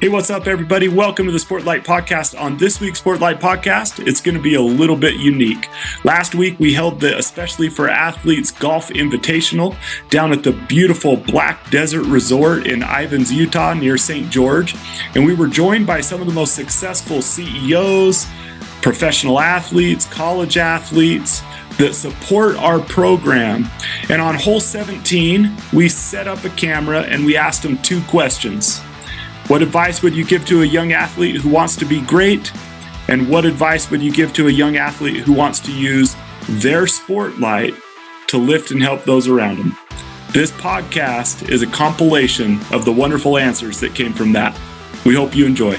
Hey, what's up, everybody? Welcome to the Sportlight Podcast. On this week's Sportlight Podcast, it's going to be a little bit unique. Last week, we held the Especially for Athletes Golf Invitational down at the beautiful Black Desert Resort in Ivins, Utah, near St. George. And we were joined by some of the most successful CEOs, professional athletes, college athletes, that support our program. And on hole 17, we set up a camera and we asked them two questions. What advice would you give to a young athlete who wants to be great? And what advice would you give to a young athlete who wants to use their spotlight to lift and help those around them? This podcast is a compilation of the wonderful answers that came from that. We hope you enjoy.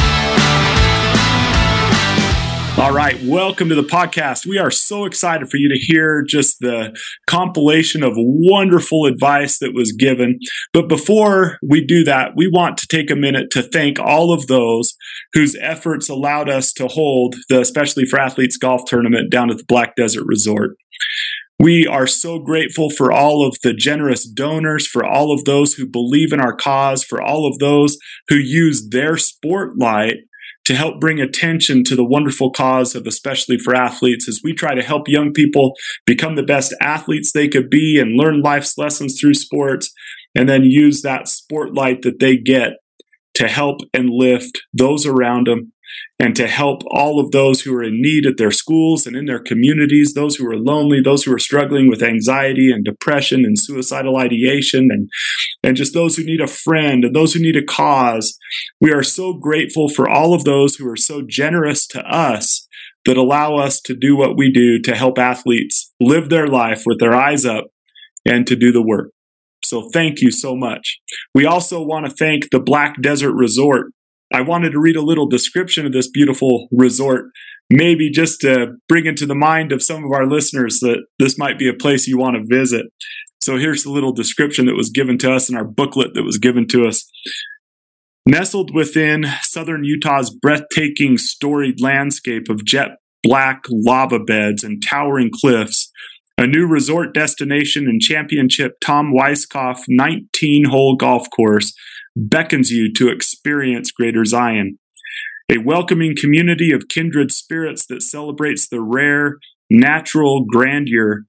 All right, welcome to the podcast. We are so excited for you to hear just the compilation of wonderful advice that was given. But before we do that, we want to take a minute to thank all of those whose efforts allowed us to hold the Especially for Athletes golf tournament down at the Black Desert Resort. We are so grateful for all of the generous donors, for all of those who believe in our cause, for all of those who use their spotlight to help bring attention to the wonderful cause of especially for athletes as we try to help young people become the best athletes they could be and learn life's lessons through sports and then use that spotlight that they get to help and lift those around them and to help all of those who are in need at their schools and in their communities, those who are lonely, those who are struggling with anxiety and depression and suicidal ideation, and, and just those who need a friend and those who need a cause. We are so grateful for all of those who are so generous to us that allow us to do what we do to help athletes live their life with their eyes up and to do the work. So thank you so much. We also want to thank the Black Desert Resort I wanted to read a little description of this beautiful resort, maybe just to bring into the mind of some of our listeners that this might be a place you want to visit. So here's the little description that was given to us in our booklet that was given to us. Nestled within southern Utah's breathtaking storied landscape of jet black lava beds and towering cliffs, a new resort destination and championship Tom Weiskopf 19 hole golf course beckons you to experience Greater Zion. A welcoming community of kindred spirits that celebrates the rare, natural grandeur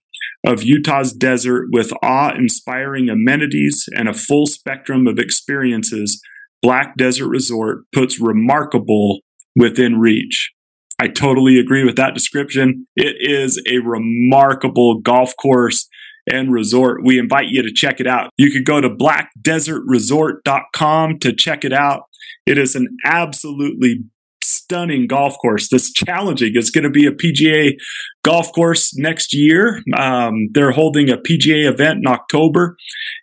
of Utah's desert with awe inspiring amenities and a full spectrum of experiences, Black Desert Resort puts remarkable within reach. I totally agree with that description. It is a remarkable golf course and resort. We invite you to check it out. You could go to blackdesertresort.com to check it out. It is an absolutely stunning golf course. This challenging. It's going to be a PGA golf course next year. Um, they're holding a PGA event in October,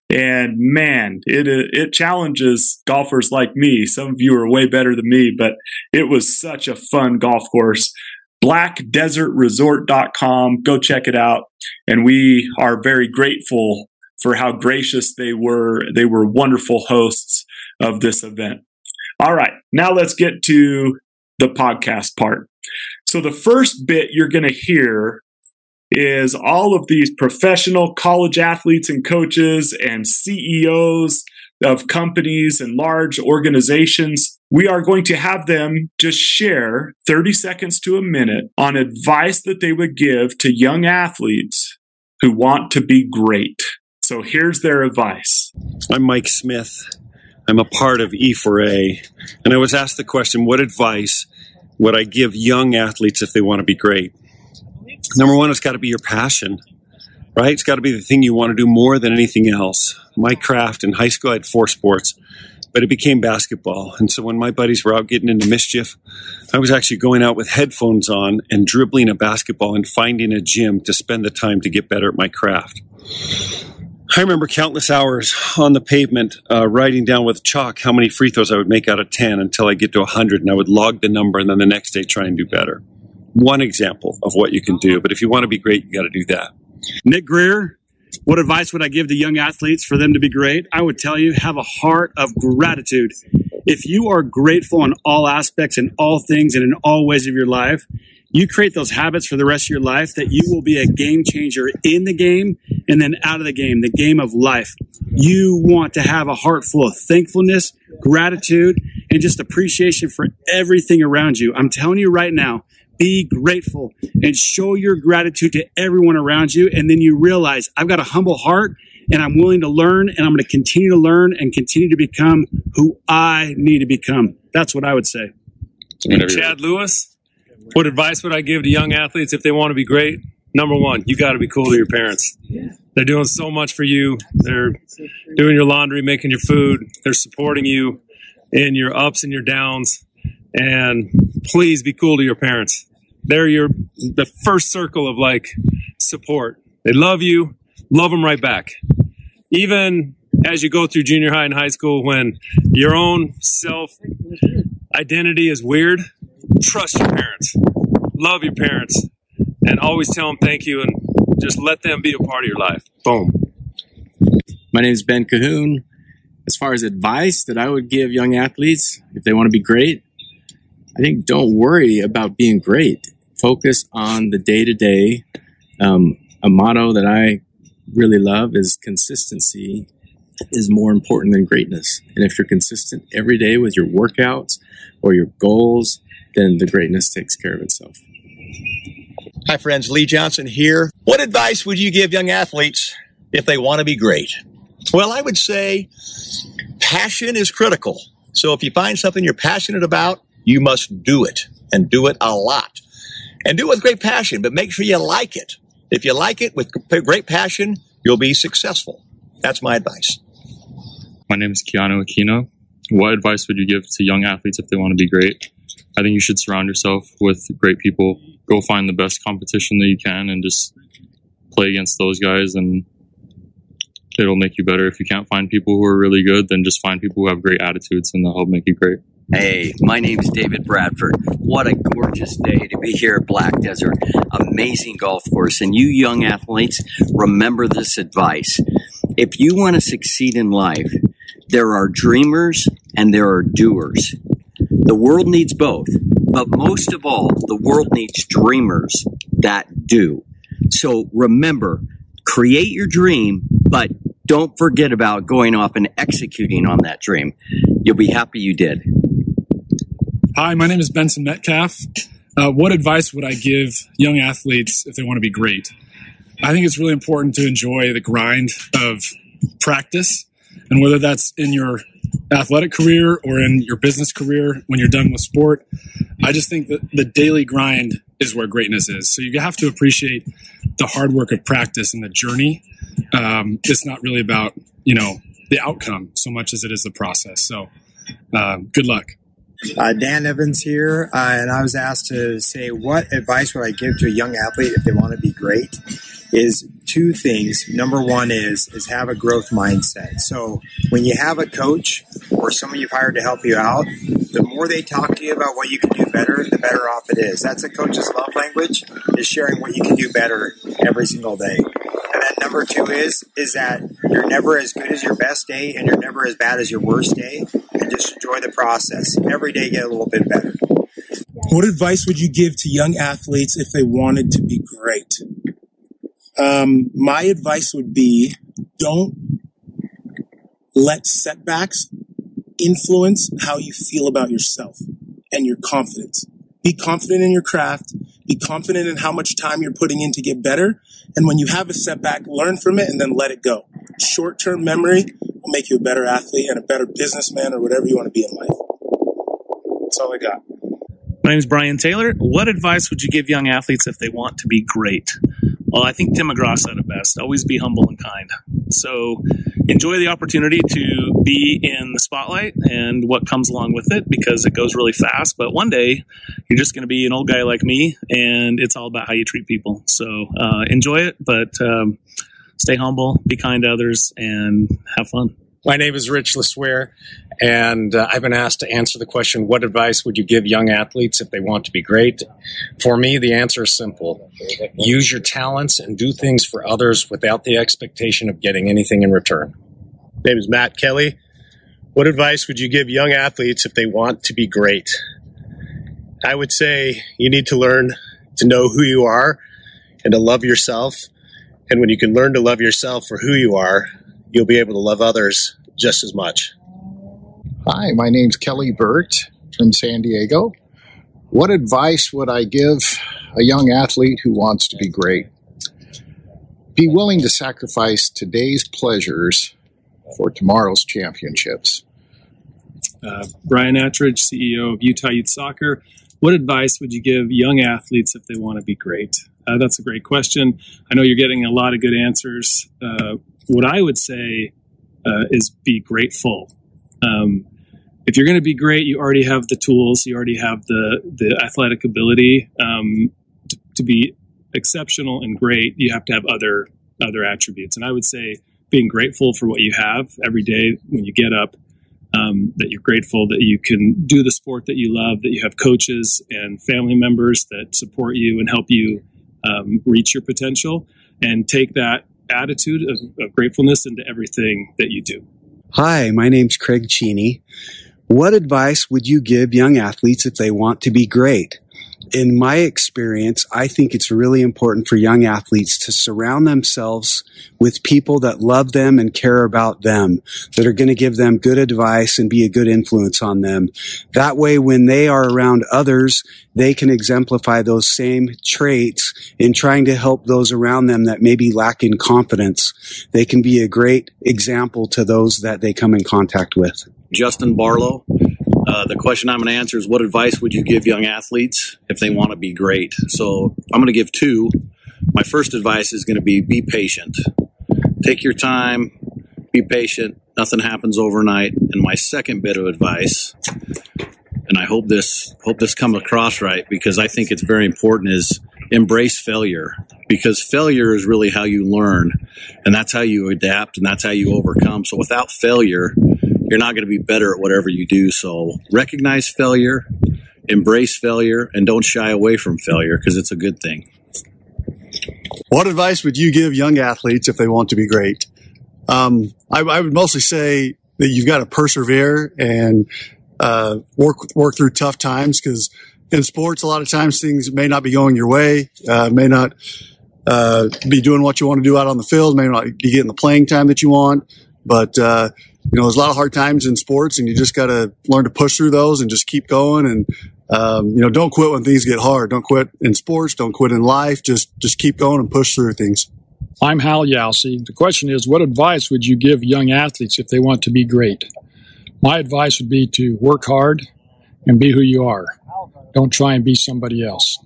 and man, it it challenges golfers like me. Some of you are way better than me, but it was such a fun golf course blackdesertresort.com. Go check it out. And we are very grateful for how gracious they were. They were wonderful hosts of this event. All right, now let's get to the podcast part. So, the first bit you're going to hear is all of these professional college athletes and coaches and CEOs of companies and large organizations. We are going to have them just share 30 seconds to a minute on advice that they would give to young athletes who want to be great. So here's their advice. I'm Mike Smith. I'm a part of E4A. And I was asked the question what advice would I give young athletes if they want to be great? Number one, it's got to be your passion right? It's got to be the thing you want to do more than anything else. My craft in high school, I had four sports, but it became basketball. And so when my buddies were out getting into mischief, I was actually going out with headphones on and dribbling a basketball and finding a gym to spend the time to get better at my craft. I remember countless hours on the pavement uh, writing down with chalk how many free throws I would make out of 10 until I get to 100 and I would log the number and then the next day try and do better one example of what you can do. But if you want to be great, you got to do that. Nick Greer, what advice would I give to young athletes for them to be great? I would tell you have a heart of gratitude. If you are grateful in all aspects and all things and in all ways of your life, you create those habits for the rest of your life that you will be a game changer in the game and then out of the game, the game of life. You want to have a heart full of thankfulness, gratitude, and just appreciation for everything around you. I'm telling you right now, be grateful and show your gratitude to everyone around you. And then you realize I've got a humble heart and I'm willing to learn and I'm going to continue to learn and continue to become who I need to become. That's what I would say. Chad Lewis, what advice would I give to young athletes if they want to be great? Number one, you got to be cool to your parents. They're doing so much for you. They're doing your laundry, making your food. They're supporting you in your ups and your downs. And please be cool to your parents. They're your the first circle of like support. They love you, love them right back. Even as you go through junior high and high school, when your own self identity is weird, trust your parents, love your parents, and always tell them thank you and just let them be a part of your life. Boom. My name is Ben Cahoon. As far as advice that I would give young athletes if they want to be great, I think don't worry about being great. Focus on the day to day. A motto that I really love is consistency is more important than greatness. And if you're consistent every day with your workouts or your goals, then the greatness takes care of itself. Hi, friends. Lee Johnson here. What advice would you give young athletes if they want to be great? Well, I would say passion is critical. So if you find something you're passionate about, you must do it and do it a lot. And do it with great passion, but make sure you like it. If you like it with great passion, you'll be successful. That's my advice. My name is Keanu Aquino. What advice would you give to young athletes if they want to be great? I think you should surround yourself with great people. Go find the best competition that you can and just play against those guys and it'll make you better. If you can't find people who are really good, then just find people who have great attitudes and they'll help make you great. Hey, my name is David Bradford. What a gorgeous day to be here at Black Desert. Amazing golf course. And you young athletes, remember this advice. If you want to succeed in life, there are dreamers and there are doers. The world needs both, but most of all, the world needs dreamers that do. So remember, create your dream, but don't forget about going off and executing on that dream. You'll be happy you did. Hi, my name is Benson Metcalf. Uh, what advice would I give young athletes if they want to be great? I think it's really important to enjoy the grind of practice, and whether that's in your athletic career or in your business career when you're done with sport, I just think that the daily grind is where greatness is. So you have to appreciate the hard work of practice and the journey. Um, it's not really about you know the outcome so much as it is the process. So um, good luck. Uh, Dan Evans here, uh, and I was asked to say what advice would I give to a young athlete if they want to be great? Is two things. Number one is is have a growth mindset. So when you have a coach or someone you've hired to help you out, the more they talk to you about what you can do better, the better off it is. That's a coach's love language is sharing what you can do better every single day. And then number two is is that you're never as good as your best day and you're never as bad as your worst day. And just enjoy the process. Every day get a little bit better. What advice would you give to young athletes if they wanted to be great? Um, my advice would be don't let setbacks influence how you feel about yourself and your confidence. Be confident in your craft. Be confident in how much time you're putting in to get better. And when you have a setback, learn from it and then let it go. Short term memory will make you a better athlete and a better businessman or whatever you want to be in life. That's all I got. My name is Brian Taylor. What advice would you give young athletes if they want to be great? Well, I think Tim McGraw said it best always be humble and kind. So enjoy the opportunity to be in the spotlight and what comes along with it because it goes really fast. But one day you're just going to be an old guy like me, and it's all about how you treat people. So uh, enjoy it, but um, stay humble, be kind to others, and have fun. My name is Rich LeSueur, and uh, I've been asked to answer the question What advice would you give young athletes if they want to be great? For me, the answer is simple use your talents and do things for others without the expectation of getting anything in return. My name is Matt Kelly. What advice would you give young athletes if they want to be great? I would say you need to learn to know who you are and to love yourself. And when you can learn to love yourself for who you are, you'll be able to love others just as much. Hi, my name's Kelly Burt from San Diego. What advice would I give a young athlete who wants to be great? Be willing to sacrifice today's pleasures for tomorrow's championships. Uh, Brian Attridge, CEO of Utah Youth Soccer. What advice would you give young athletes if they want to be great? Uh, that's a great question. I know you're getting a lot of good answers. Uh, what I would say uh, is be grateful. Um, if you're going to be great, you already have the tools, you already have the the athletic ability um, to, to be exceptional and great. You have to have other other attributes, and I would say being grateful for what you have every day when you get up. Um, that you're grateful that you can do the sport that you love, that you have coaches and family members that support you and help you um, reach your potential, and take that attitude of, of gratefulness into everything that you do. Hi, my name's Craig Cheney. What advice would you give young athletes if they want to be great? In my experience, I think it's really important for young athletes to surround themselves with people that love them and care about them, that are going to give them good advice and be a good influence on them. That way, when they are around others, they can exemplify those same traits in trying to help those around them that maybe lack in confidence. They can be a great example to those that they come in contact with. Justin Barlow. Uh, the question I'm going to answer is what advice would you give young athletes if they want to be great? So I'm going to give two. My first advice is going to be be patient. Take your time, be patient. Nothing happens overnight. And my second bit of advice, and I hope this hope this comes across right because I think it's very important is embrace failure because failure is really how you learn and that's how you adapt and that's how you overcome. So without failure, you're not going to be better at whatever you do. So recognize failure, embrace failure, and don't shy away from failure because it's a good thing. What advice would you give young athletes if they want to be great? Um, I, I, would mostly say that you've got to persevere and uh, work work through tough times because in sports, a lot of times things may not be going your way, uh, may not uh, be doing what you want to do out on the field, may not be getting the playing time that you want. But uh, you know, there's a lot of hard times in sports, and you just got to learn to push through those and just keep going. And um, you know, don't quit when things get hard. Don't quit in sports. Don't quit in life. Just just keep going and push through things. I'm Hal Yowsey. The question is, what advice would you give young athletes if they want to be great? My advice would be to work hard and be who you are. Don't try and be somebody else.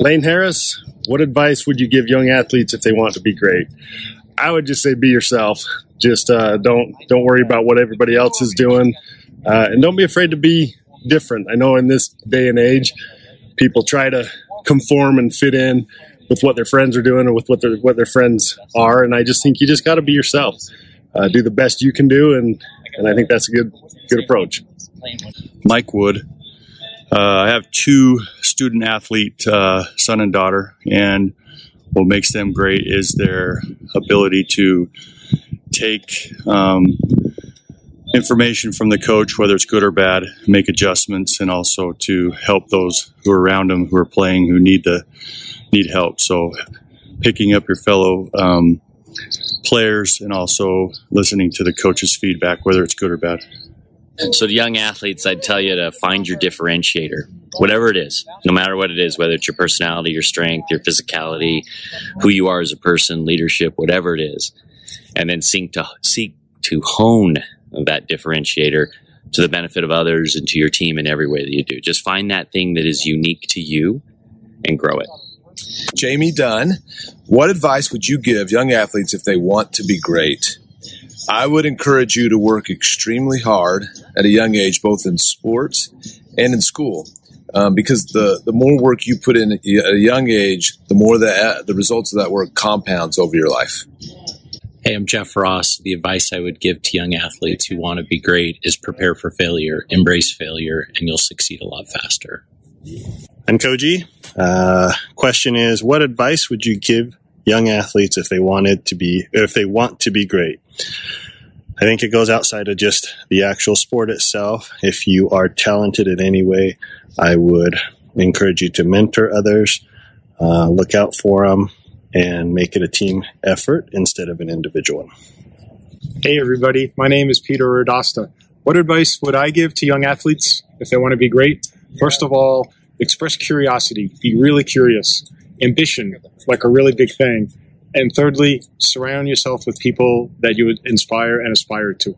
Lane Harris, what advice would you give young athletes if they want to be great? I would just say be yourself. Just uh, don't don't worry about what everybody else is doing, uh, and don't be afraid to be different. I know in this day and age, people try to conform and fit in with what their friends are doing or with what their what their friends are, and I just think you just got to be yourself. Uh, do the best you can do, and and I think that's a good good approach. Mike Wood. Uh, I have two student athlete uh, son and daughter, and what makes them great is their ability to take um, information from the coach, whether it's good or bad, make adjustments, and also to help those who are around them who are playing who need the need help. So, picking up your fellow um, players and also listening to the coach's feedback, whether it's good or bad. So, to young athletes, I'd tell you to find your differentiator, whatever it is, no matter what it is, whether it's your personality, your strength, your physicality, who you are as a person, leadership, whatever it is and then seek to seek to hone that differentiator to the benefit of others and to your team in every way that you do. Just find that thing that is unique to you and grow it. Jamie Dunn, what advice would you give young athletes if they want to be great? I would encourage you to work extremely hard at a young age, both in sports and in school. Um, because the, the more work you put in at a young age, the more the, the results of that work compounds over your life. Hey, I'm Jeff Ross. The advice I would give to young athletes who want to be great is prepare for failure, embrace failure, and you'll succeed a lot faster. I'm Koji. Uh, question is, what advice would you give young athletes if they wanted to be, if they want to be great? I think it goes outside of just the actual sport itself. If you are talented in any way, I would encourage you to mentor others, uh, look out for them, and make it a team effort instead of an individual one. Hey, everybody. My name is Peter Rodasta. What advice would I give to young athletes if they want to be great? First of all, express curiosity. Be really curious. Ambition, like a really big thing. And thirdly, surround yourself with people that you would inspire and aspire to.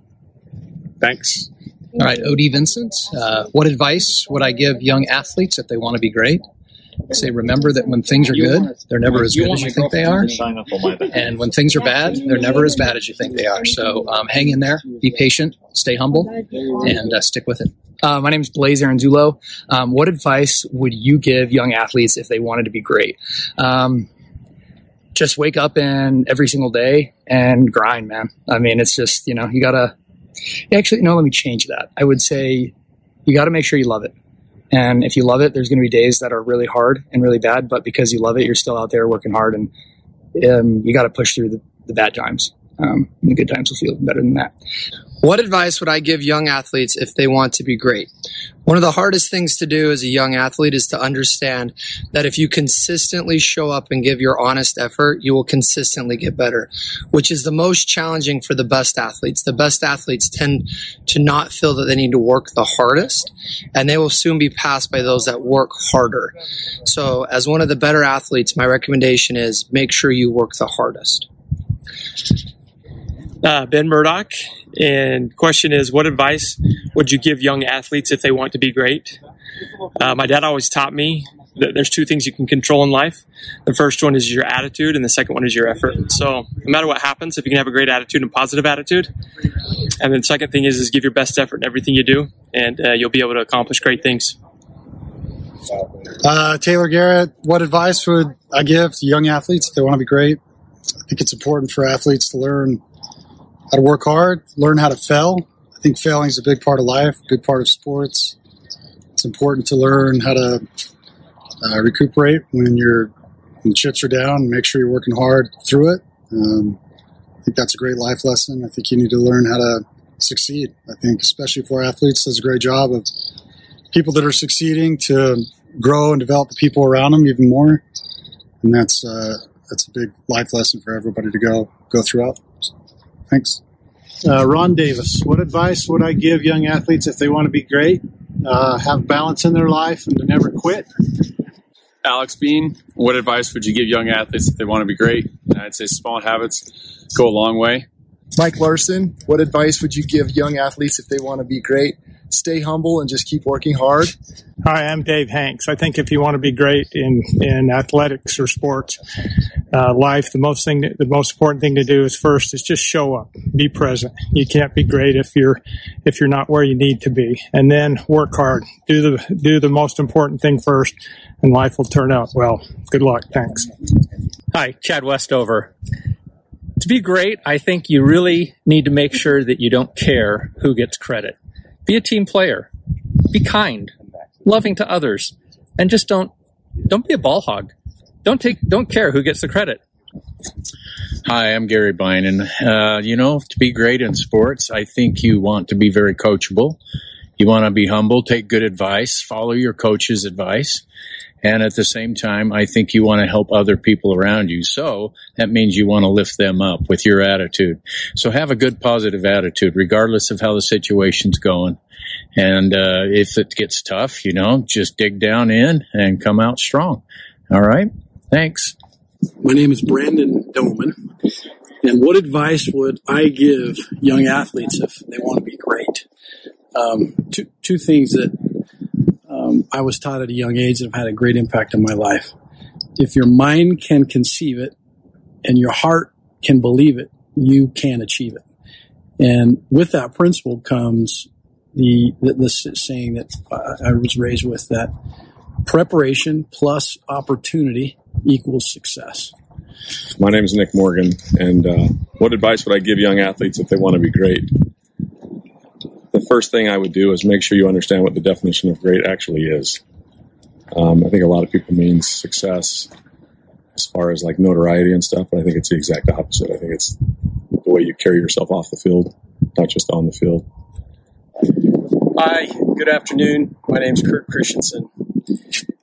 Thanks. All right, Odie Vincent. Uh, what advice would I give young athletes if they want to be great? I say, remember that when things are good, they're never as good as you think they are. And when things are bad, they're never as bad as you think they are. So um, hang in there, be patient, stay humble, and uh, stick with it. Uh, my name is Blaze Aranzulo. Um, what advice would you give young athletes if they wanted to be great? Um, just wake up and every single day and grind, man. I mean, it's just, you know, you gotta, actually, no, let me change that. I would say you gotta make sure you love it. And if you love it, there's going to be days that are really hard and really bad, but because you love it, you're still out there working hard and um, you got to push through the, the bad times. Um, the good times will feel better than that. What advice would I give young athletes if they want to be great? One of the hardest things to do as a young athlete is to understand that if you consistently show up and give your honest effort, you will consistently get better, which is the most challenging for the best athletes. The best athletes tend to not feel that they need to work the hardest, and they will soon be passed by those that work harder. So, as one of the better athletes, my recommendation is make sure you work the hardest. Uh, ben Murdoch, and question is, what advice would you give young athletes if they want to be great? Uh, my dad always taught me that there's two things you can control in life. The first one is your attitude, and the second one is your effort. So, no matter what happens, if you can have a great attitude and positive attitude, and then the second thing is is give your best effort in everything you do, and uh, you'll be able to accomplish great things. Uh, Taylor Garrett, what advice would I give to young athletes if they want to be great? I think it's important for athletes to learn how to work hard, learn how to fail. I think failing is a big part of life, a big part of sports. It's important to learn how to uh, recuperate when your chips are down. Make sure you're working hard through it. Um, I think that's a great life lesson. I think you need to learn how to succeed. I think, especially for athletes, does a great job of people that are succeeding to grow and develop the people around them even more. And that's uh, that's a big life lesson for everybody to go go throughout. Thanks. Uh, Ron Davis, what advice would I give young athletes if they want to be great, uh, have balance in their life, and to never quit? Alex Bean, what advice would you give young athletes if they want to be great? I'd say small habits go a long way. Mike Larson, what advice would you give young athletes if they want to be great? Stay humble and just keep working hard. Hi, I'm Dave Hanks. I think if you want to be great in, in athletics or sports, uh, life, the most thing, the most important thing to do is first is just show up, be present. You can't be great if you're if you're not where you need to be, and then work hard. Do the do the most important thing first, and life will turn out well. Good luck. Thanks. Hi, Chad Westover. To be great, I think you really need to make sure that you don't care who gets credit. Be a team player. Be kind, loving to others, and just don't don't be a ball hog. Don't take don't care who gets the credit. Hi, I'm Gary Binen. Uh, you know, to be great in sports, I think you want to be very coachable. You want to be humble, take good advice, follow your coach's advice. And at the same time, I think you want to help other people around you. So that means you want to lift them up with your attitude. So have a good positive attitude, regardless of how the situation's going. And uh, if it gets tough, you know, just dig down in and come out strong. All right. Thanks. My name is Brandon Doman. And what advice would I give young athletes if they want to be great? Um, two, two things that um, I was taught at a young age that have had a great impact on my life. If your mind can conceive it and your heart can believe it, you can achieve it. And with that principle comes the, the, the saying that I was raised with that preparation plus opportunity equals success. My name is Nick Morgan, and uh, what advice would I give young athletes if they want to be great? The first thing I would do is make sure you understand what the definition of great actually is. Um, I think a lot of people mean success as far as like notoriety and stuff, but I think it's the exact opposite. I think it's the way you carry yourself off the field, not just on the field. Hi, good afternoon. My name is Kurt Christensen.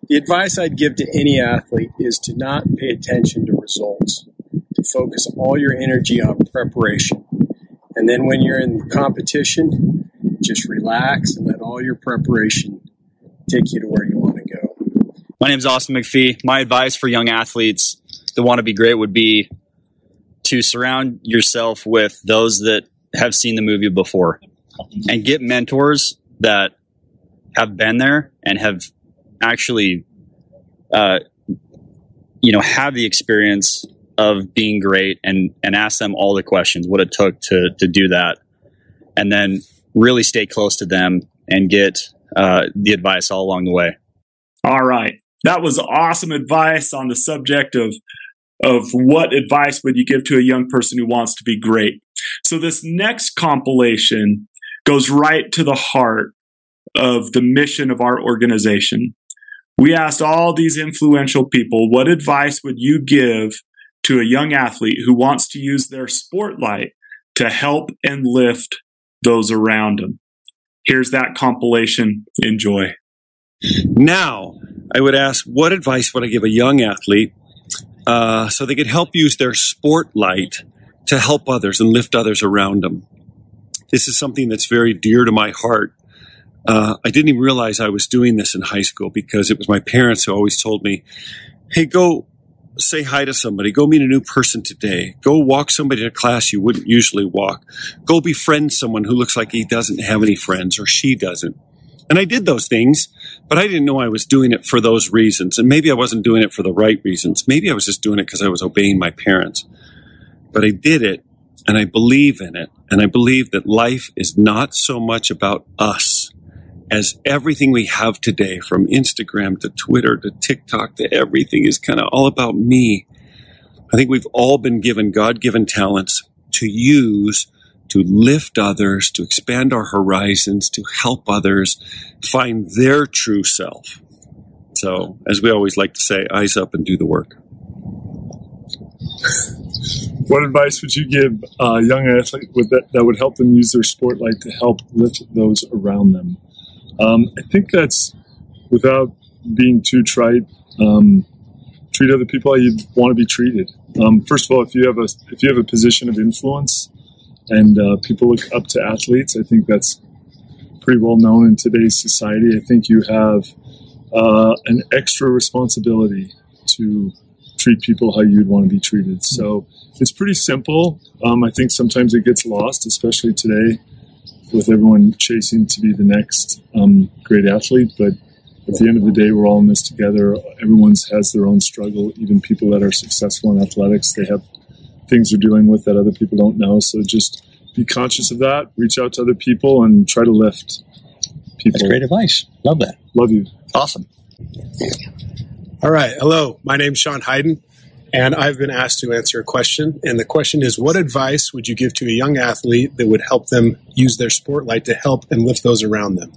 The advice I'd give to any athlete is to not pay attention to results, to focus all your energy on preparation. And then when you're in competition, just relax and let all your preparation take you to where you want to go. My name is Austin McPhee. My advice for young athletes that want to be great would be to surround yourself with those that have seen the movie before and get mentors that have been there and have actually, uh, you know, have the experience of being great and, and ask them all the questions, what it took to, to do that. And then really stay close to them and get uh, the advice all along the way. All right. That was awesome advice on the subject of of what advice would you give to a young person who wants to be great. So this next compilation goes right to the heart of the mission of our organization. We asked all these influential people, what advice would you give to a young athlete who wants to use their spotlight to help and lift those around them? Here's that compilation. Enjoy. Now, I would ask, what advice would I give a young athlete uh, so they could help use their sport light to help others and lift others around them? This is something that's very dear to my heart. Uh, I didn't even realize I was doing this in high school because it was my parents who always told me, "Hey, go say hi to somebody. Go meet a new person today. Go walk somebody to class you wouldn't usually walk. Go befriend someone who looks like he doesn't have any friends or she doesn't." And I did those things, but I didn't know I was doing it for those reasons. And maybe I wasn't doing it for the right reasons. Maybe I was just doing it because I was obeying my parents. But I did it and I believe in it. And I believe that life is not so much about us as everything we have today, from Instagram to Twitter to TikTok to everything, is kind of all about me. I think we've all been given God given talents to use to lift others, to expand our horizons, to help others find their true self. So, as we always like to say, eyes up and do the work. What advice would you give a young athlete that, that would help them use their spotlight to help lift those around them? Um, I think that's without being too trite. Um, treat other people how you want to be treated. Um, first of all, if you have a if you have a position of influence and uh, people look up to athletes, I think that's pretty well known in today's society. I think you have uh, an extra responsibility to treat people how you'd want to be treated. So it's pretty simple. Um, I think sometimes it gets lost, especially today with everyone chasing to be the next um, great athlete. But at the end of the day, we're all in this together. Everyone's has their own struggle. Even people that are successful in athletics, they have things they're dealing with that other people don't know. So just be conscious of that. Reach out to other people and try to lift people. That's great advice. Love that. Love you. Awesome. All right. Hello. My name's Sean Hayden, and I've been asked to answer a question. And the question is What advice would you give to a young athlete that would help them use their spotlight to help and lift those around them?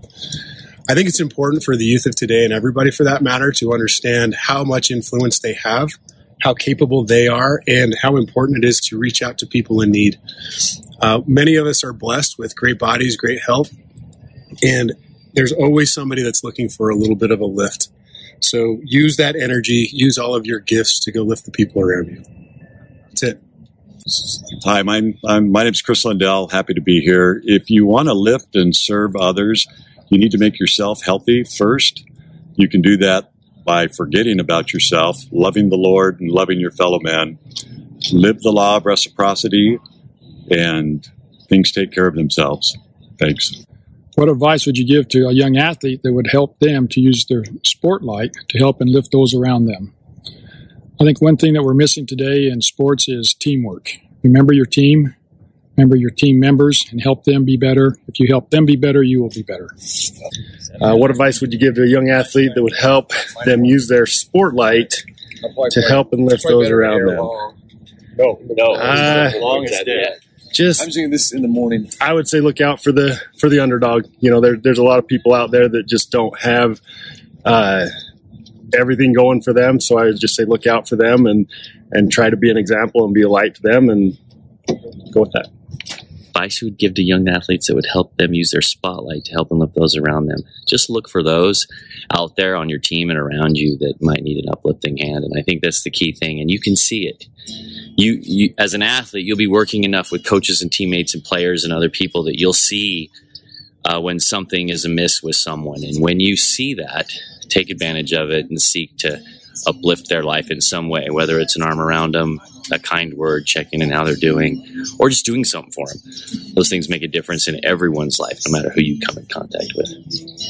I think it's important for the youth of today and everybody for that matter to understand how much influence they have, how capable they are, and how important it is to reach out to people in need. Uh, many of us are blessed with great bodies, great health, and there's always somebody that's looking for a little bit of a lift. So use that energy, use all of your gifts to go lift the people around you. That's it. Hi, my, I'm, my Chris Lindell. Happy to be here. If you want to lift and serve others, you need to make yourself healthy first. You can do that by forgetting about yourself, loving the Lord, and loving your fellow man. Live the law of reciprocity, and things take care of themselves. Thanks. What advice would you give to a young athlete that would help them to use their sport light to help and lift those around them? I think one thing that we're missing today in sports is teamwork. Remember your team, remember your team members, and help them be better. If you help them be better, you will be better. Uh, what advice would you give to a young athlete that would help them use their sport light to help and lift those around them. No, no. Uh, long as that. Just I'm doing this in the morning. I would say look out for the for the underdog. You know, there, there's a lot of people out there that just don't have uh, everything going for them. So I would just say look out for them and and try to be an example and be a light to them and go with that. Advice you would give to young athletes that would help them use their spotlight to help and lift those around them? Just look for those out there on your team and around you that might need an uplifting hand. And I think that's the key thing. And you can see it. You, you as an athlete, you'll be working enough with coaches and teammates and players and other people that you'll see uh, when something is amiss with someone. And when you see that, take advantage of it and seek to uplift their life in some way, whether it's an arm around them, a kind word, checking in how they're doing, or just doing something for them. Those things make a difference in everyone's life, no matter who you come in contact with.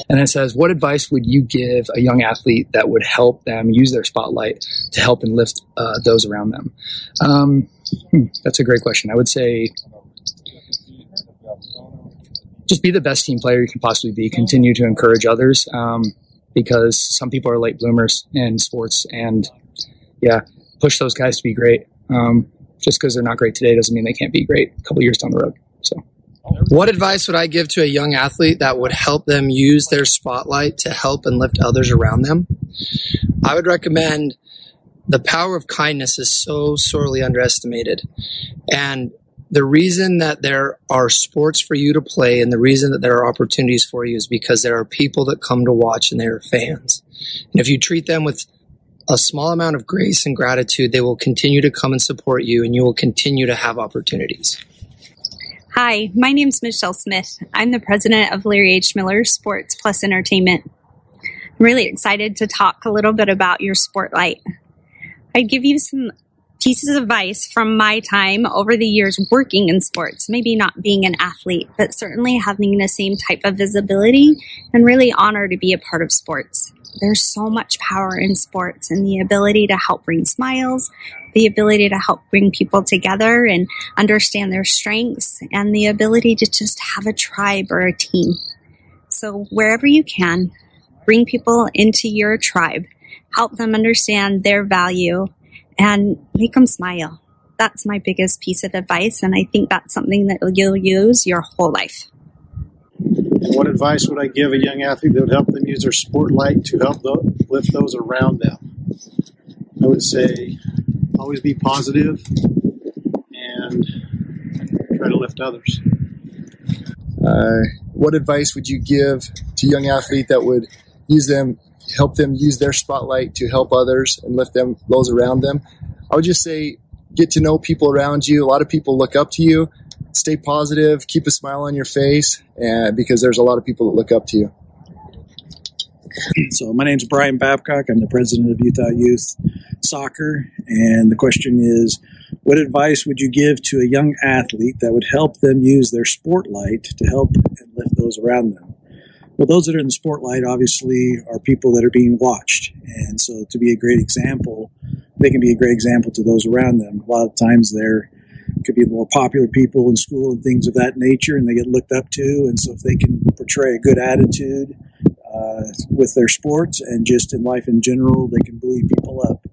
And it says, what advice would you give a young athlete that would help them use their spotlight to help and lift uh, those around them? Um, hmm, that's a great question. I would say just be the best team player you can possibly be. Continue to encourage others um, because some people are late bloomers in sports, and yeah, push those guys to be great. Um, just because they're not great today doesn't mean they can't be great a couple years down the road. So. What advice would I give to a young athlete that would help them use their spotlight to help and lift others around them? I would recommend the power of kindness is so sorely underestimated. And the reason that there are sports for you to play and the reason that there are opportunities for you is because there are people that come to watch and they are fans. And if you treat them with a small amount of grace and gratitude, they will continue to come and support you and you will continue to have opportunities. Hi, my name is Michelle Smith. I'm the president of Larry H. Miller Sports Plus Entertainment. I'm really excited to talk a little bit about your Sportlight. I'd give you some pieces of advice from my time over the years working in sports, maybe not being an athlete, but certainly having the same type of visibility and really honor to be a part of sports. There's so much power in sports and the ability to help bring smiles, the ability to help bring people together and understand their strengths, and the ability to just have a tribe or a team. So, wherever you can, bring people into your tribe, help them understand their value, and make them smile. That's my biggest piece of advice, and I think that's something that you'll use your whole life. What advice would I give a young athlete that would help them use their sport light to help tho- lift those around them? I would say always be positive and try to lift others. Uh, what advice would you give to a young athlete that would use them, help them use their spotlight to help others and lift them, those around them? I would just say, get to know people around you. A lot of people look up to you. Stay positive, keep a smile on your face, and because there's a lot of people that look up to you. So my name's Brian Babcock. I'm the president of Utah Youth Soccer, and the question is, what advice would you give to a young athlete that would help them use their sport light to help and lift those around them? Well, those that are in the spotlight obviously are people that are being watched, and so to be a great example, they can be a great example to those around them. A lot of times they're could be the more popular people in school and things of that nature, and they get looked up to. And so, if they can portray a good attitude uh, with their sports and just in life in general, they can buoy people up.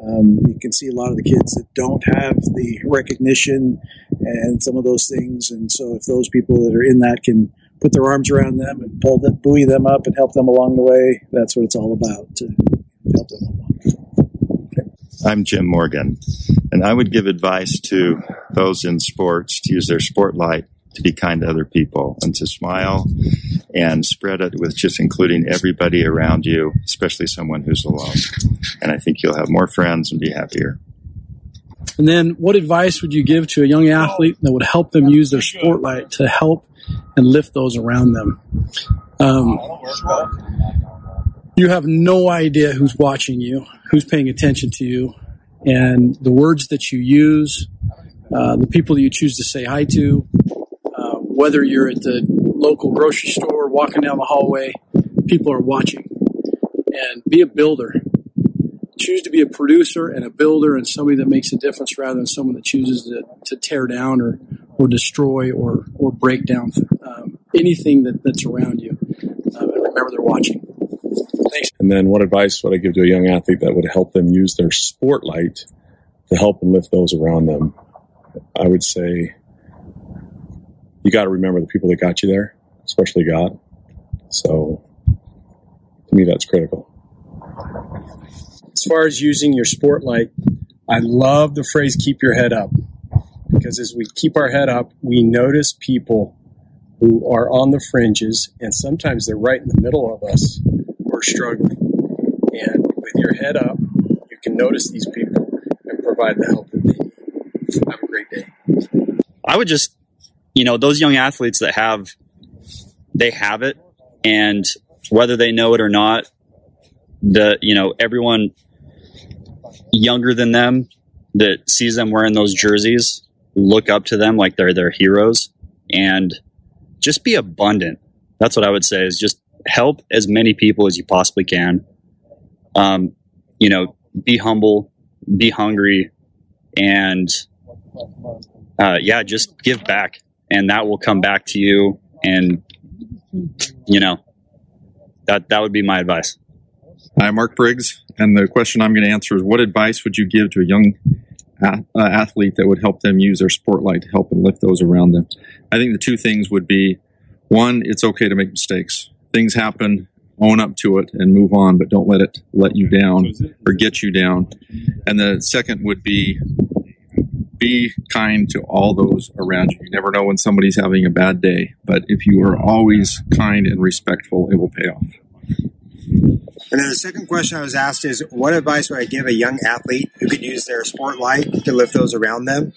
Um, you can see a lot of the kids that don't have the recognition and some of those things, and so if those people that are in that can put their arms around them and pull them, buoy them up, and help them along the way, that's what it's all about to help them along. I'm Jim Morgan, and I would give advice to those in sports to use their sport light to be kind to other people and to smile and spread it with just including everybody around you, especially someone who's alone. And I think you'll have more friends and be happier. And then, what advice would you give to a young athlete that would help them use their sport light to help and lift those around them? Um, you have no idea who's watching you, who's paying attention to you, and the words that you use, uh, the people you choose to say hi to, uh, whether you're at the local grocery store, walking down the hallway, people are watching. And be a builder. Choose to be a producer and a builder and somebody that makes a difference rather than someone that chooses to, to tear down or, or destroy or, or break down um, anything that, that's around you. Uh, and remember, they're watching. And then what advice would I give to a young athlete that would help them use their sport light to help and lift those around them? I would say you got to remember the people that got you there, especially God. So to me, that's critical. As far as using your sport light, I love the phrase keep your head up because as we keep our head up, we notice people who are on the fringes and sometimes they're right in the middle of us who are struggling. And with your head up, you can notice these people and provide the help that they need. Have a great day. I would just, you know, those young athletes that have, they have it, and whether they know it or not, the you know everyone younger than them that sees them wearing those jerseys look up to them like they're their heroes, and just be abundant. That's what I would say is just help as many people as you possibly can. Um, you know, be humble, be hungry, and uh, yeah, just give back, and that will come back to you. And you know, that that would be my advice. I'm Mark Briggs, and the question I'm going to answer is: What advice would you give to a young a- athlete that would help them use their sportlight to help and lift those around them? I think the two things would be: one, it's okay to make mistakes. Things happen. Own up to it and move on, but don't let it let you down or get you down. And the second would be be kind to all those around you. You never know when somebody's having a bad day, but if you are always kind and respectful, it will pay off. And then the second question I was asked is what advice would I give a young athlete who could use their sportlight to lift those around them?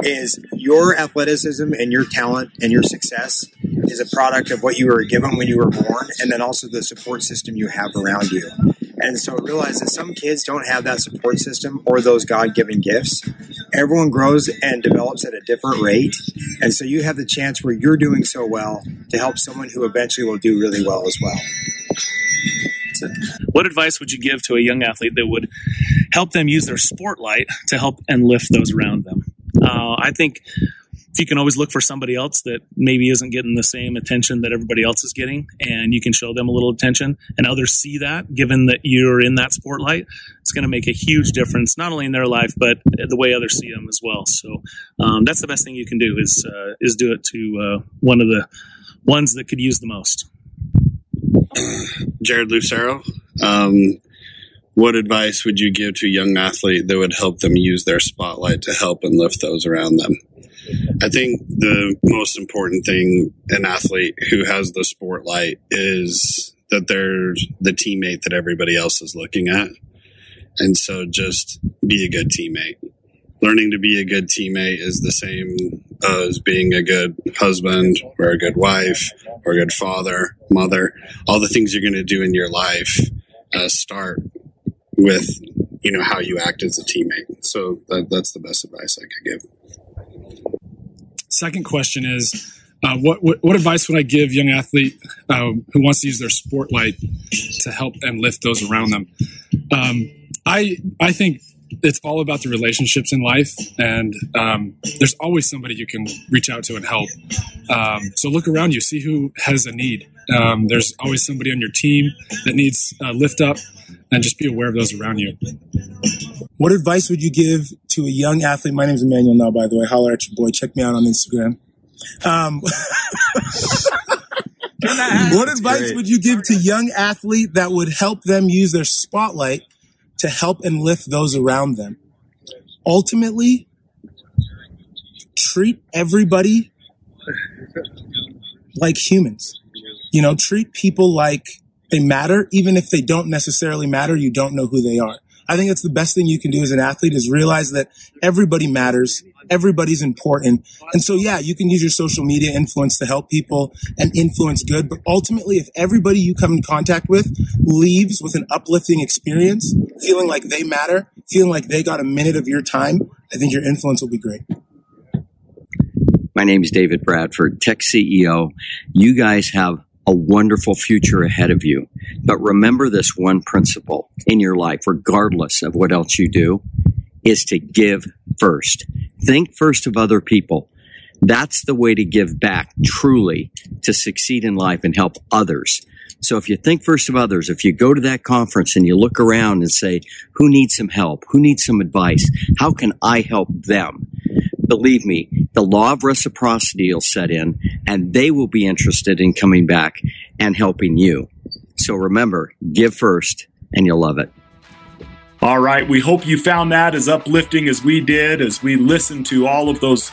Is your athleticism and your talent and your success is a product of what you were given when you were born and then also the support system you have around you. And so realize that some kids don't have that support system or those God given gifts. Everyone grows and develops at a different rate. And so you have the chance where you're doing so well to help someone who eventually will do really well as well. What advice would you give to a young athlete that would help them use their sportlight to help and lift those around them? Uh, I think if you can always look for somebody else that maybe isn't getting the same attention that everybody else is getting, and you can show them a little attention, and others see that, given that you're in that spotlight, it's going to make a huge difference, not only in their life, but the way others see them as well. So um, that's the best thing you can do is uh, is do it to uh, one of the ones that could use the most. Jared Lucero. Um, what advice would you give to a young athlete that would help them use their spotlight to help and lift those around them? I think the most important thing an athlete who has the spotlight is that they're the teammate that everybody else is looking at. And so just be a good teammate. Learning to be a good teammate is the same as being a good husband or a good wife or a good father, mother. All the things you're going to do in your life uh, start with, you know, how you act as a teammate. So that, that's the best advice I could give. Second question is, uh, what, what, what advice would I give young athlete uh, who wants to use their sportlight to help and lift those around them? Um, I I think it's all about the relationships in life, and um, there's always somebody you can reach out to and help. Um, so look around you, see who has a need. Um, there's always somebody on your team that needs uh, lift up, and just be aware of those around you. What advice would you give to a young athlete? My name is Emmanuel now, by the way. Holler at your boy. Check me out on Instagram. Um, what advice great. would you give to young athlete that would help them use their spotlight to help and lift those around them? Ultimately, treat everybody like humans. You know, treat people like they matter, even if they don't necessarily matter, you don't know who they are. I think that's the best thing you can do as an athlete is realize that everybody matters. Everybody's important. And so, yeah, you can use your social media influence to help people and influence good. But ultimately, if everybody you come in contact with leaves with an uplifting experience, feeling like they matter, feeling like they got a minute of your time, I think your influence will be great. My name is David Bradford, tech CEO. You guys have a wonderful future ahead of you. But remember this one principle in your life, regardless of what else you do, is to give first. Think first of other people. That's the way to give back truly to succeed in life and help others. So if you think first of others, if you go to that conference and you look around and say, who needs some help? Who needs some advice? How can I help them? Believe me, the law of reciprocity will set in and they will be interested in coming back and helping you. So remember, give first and you'll love it. All right. We hope you found that as uplifting as we did as we listened to all of those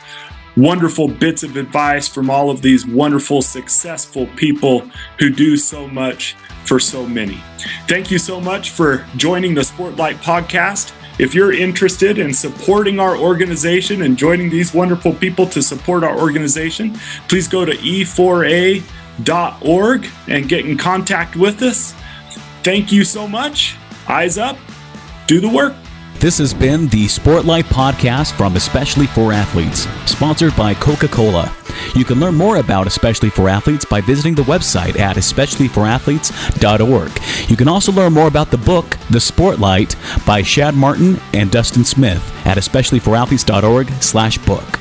wonderful bits of advice from all of these wonderful, successful people who do so much for so many. Thank you so much for joining the Sportlight podcast. If you're interested in supporting our organization and joining these wonderful people to support our organization, please go to e4a.org and get in contact with us. Thank you so much. Eyes up, do the work. This has been the Sportlight Podcast from Especially for Athletes, sponsored by Coca Cola. You can learn more about Especially for Athletes by visiting the website at especiallyforathletes.org. You can also learn more about the book, The Sportlight, by Shad Martin and Dustin Smith at especiallyforathletes.org slash book.